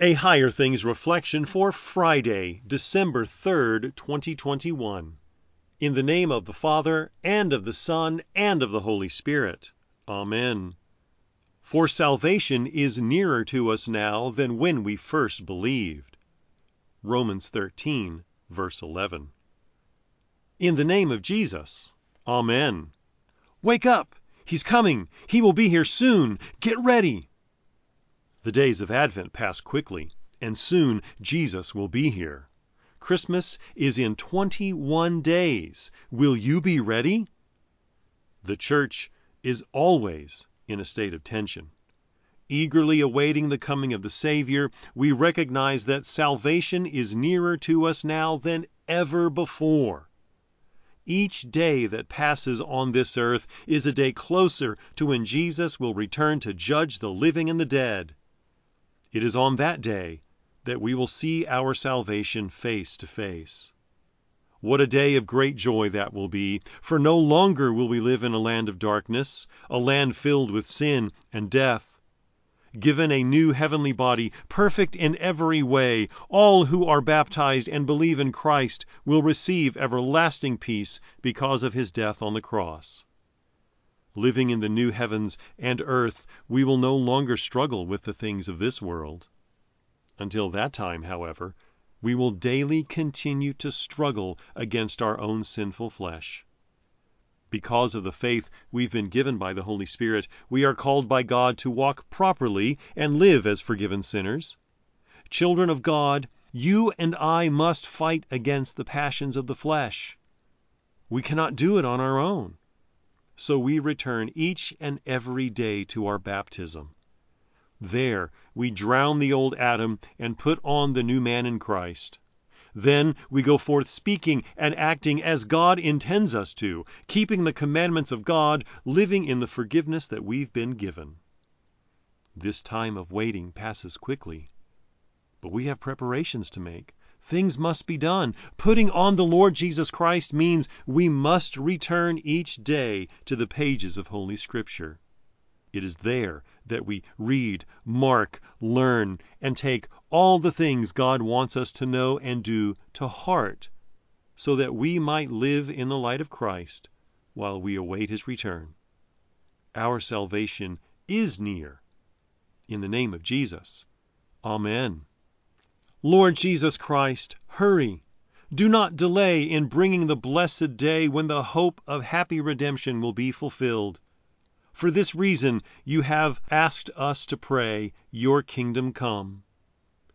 A Higher Things reflection for Friday, December 3rd, 2021. In the name of the Father, and of the Son, and of the Holy Spirit. Amen. For salvation is nearer to us now than when we first believed. Romans 13, verse 11. In the name of Jesus. Amen. Wake up! He's coming! He will be here soon! Get ready! The days of Advent pass quickly, and soon Jesus will be here. Christmas is in 21 days. Will you be ready? The church is always in a state of tension. Eagerly awaiting the coming of the Savior, we recognize that salvation is nearer to us now than ever before. Each day that passes on this earth is a day closer to when Jesus will return to judge the living and the dead. It is on that day that we will see our salvation face to face. What a day of great joy that will be, for no longer will we live in a land of darkness, a land filled with sin and death. Given a new heavenly body, perfect in every way, all who are baptized and believe in Christ will receive everlasting peace because of his death on the cross. Living in the new heavens and earth, we will no longer struggle with the things of this world. Until that time, however, we will daily continue to struggle against our own sinful flesh. Because of the faith we've been given by the Holy Spirit, we are called by God to walk properly and live as forgiven sinners. Children of God, you and I must fight against the passions of the flesh. We cannot do it on our own. So we return each and every day to our baptism. There we drown the old Adam and put on the new man in Christ. Then we go forth speaking and acting as God intends us to, keeping the commandments of God, living in the forgiveness that we've been given. This time of waiting passes quickly, but we have preparations to make. Things must be done. Putting on the Lord Jesus Christ means we must return each day to the pages of Holy Scripture. It is there that we read, mark, learn, and take all the things God wants us to know and do to heart, so that we might live in the light of Christ while we await his return. Our salvation is near. In the name of Jesus. Amen. Lord Jesus Christ, hurry! Do not delay in bringing the blessed day when the hope of happy redemption will be fulfilled. For this reason you have asked us to pray, Your kingdom come.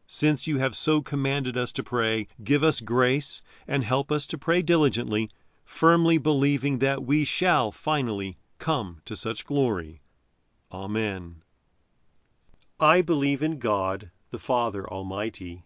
Since you have so commanded us to pray, give us grace and help us to pray diligently, firmly believing that we shall finally come to such glory. Amen. I believe in God, the Father Almighty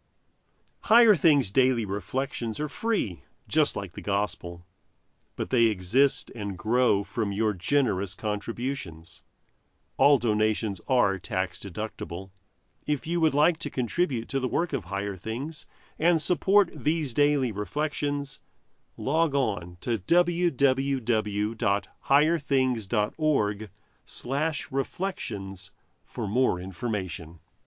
Higher Things Daily Reflections are free, just like the Gospel, but they exist and grow from your generous contributions. All donations are tax deductible. If you would like to contribute to the work of Higher Things and support these daily reflections, log on to www.higherthings.org/reflections for more information.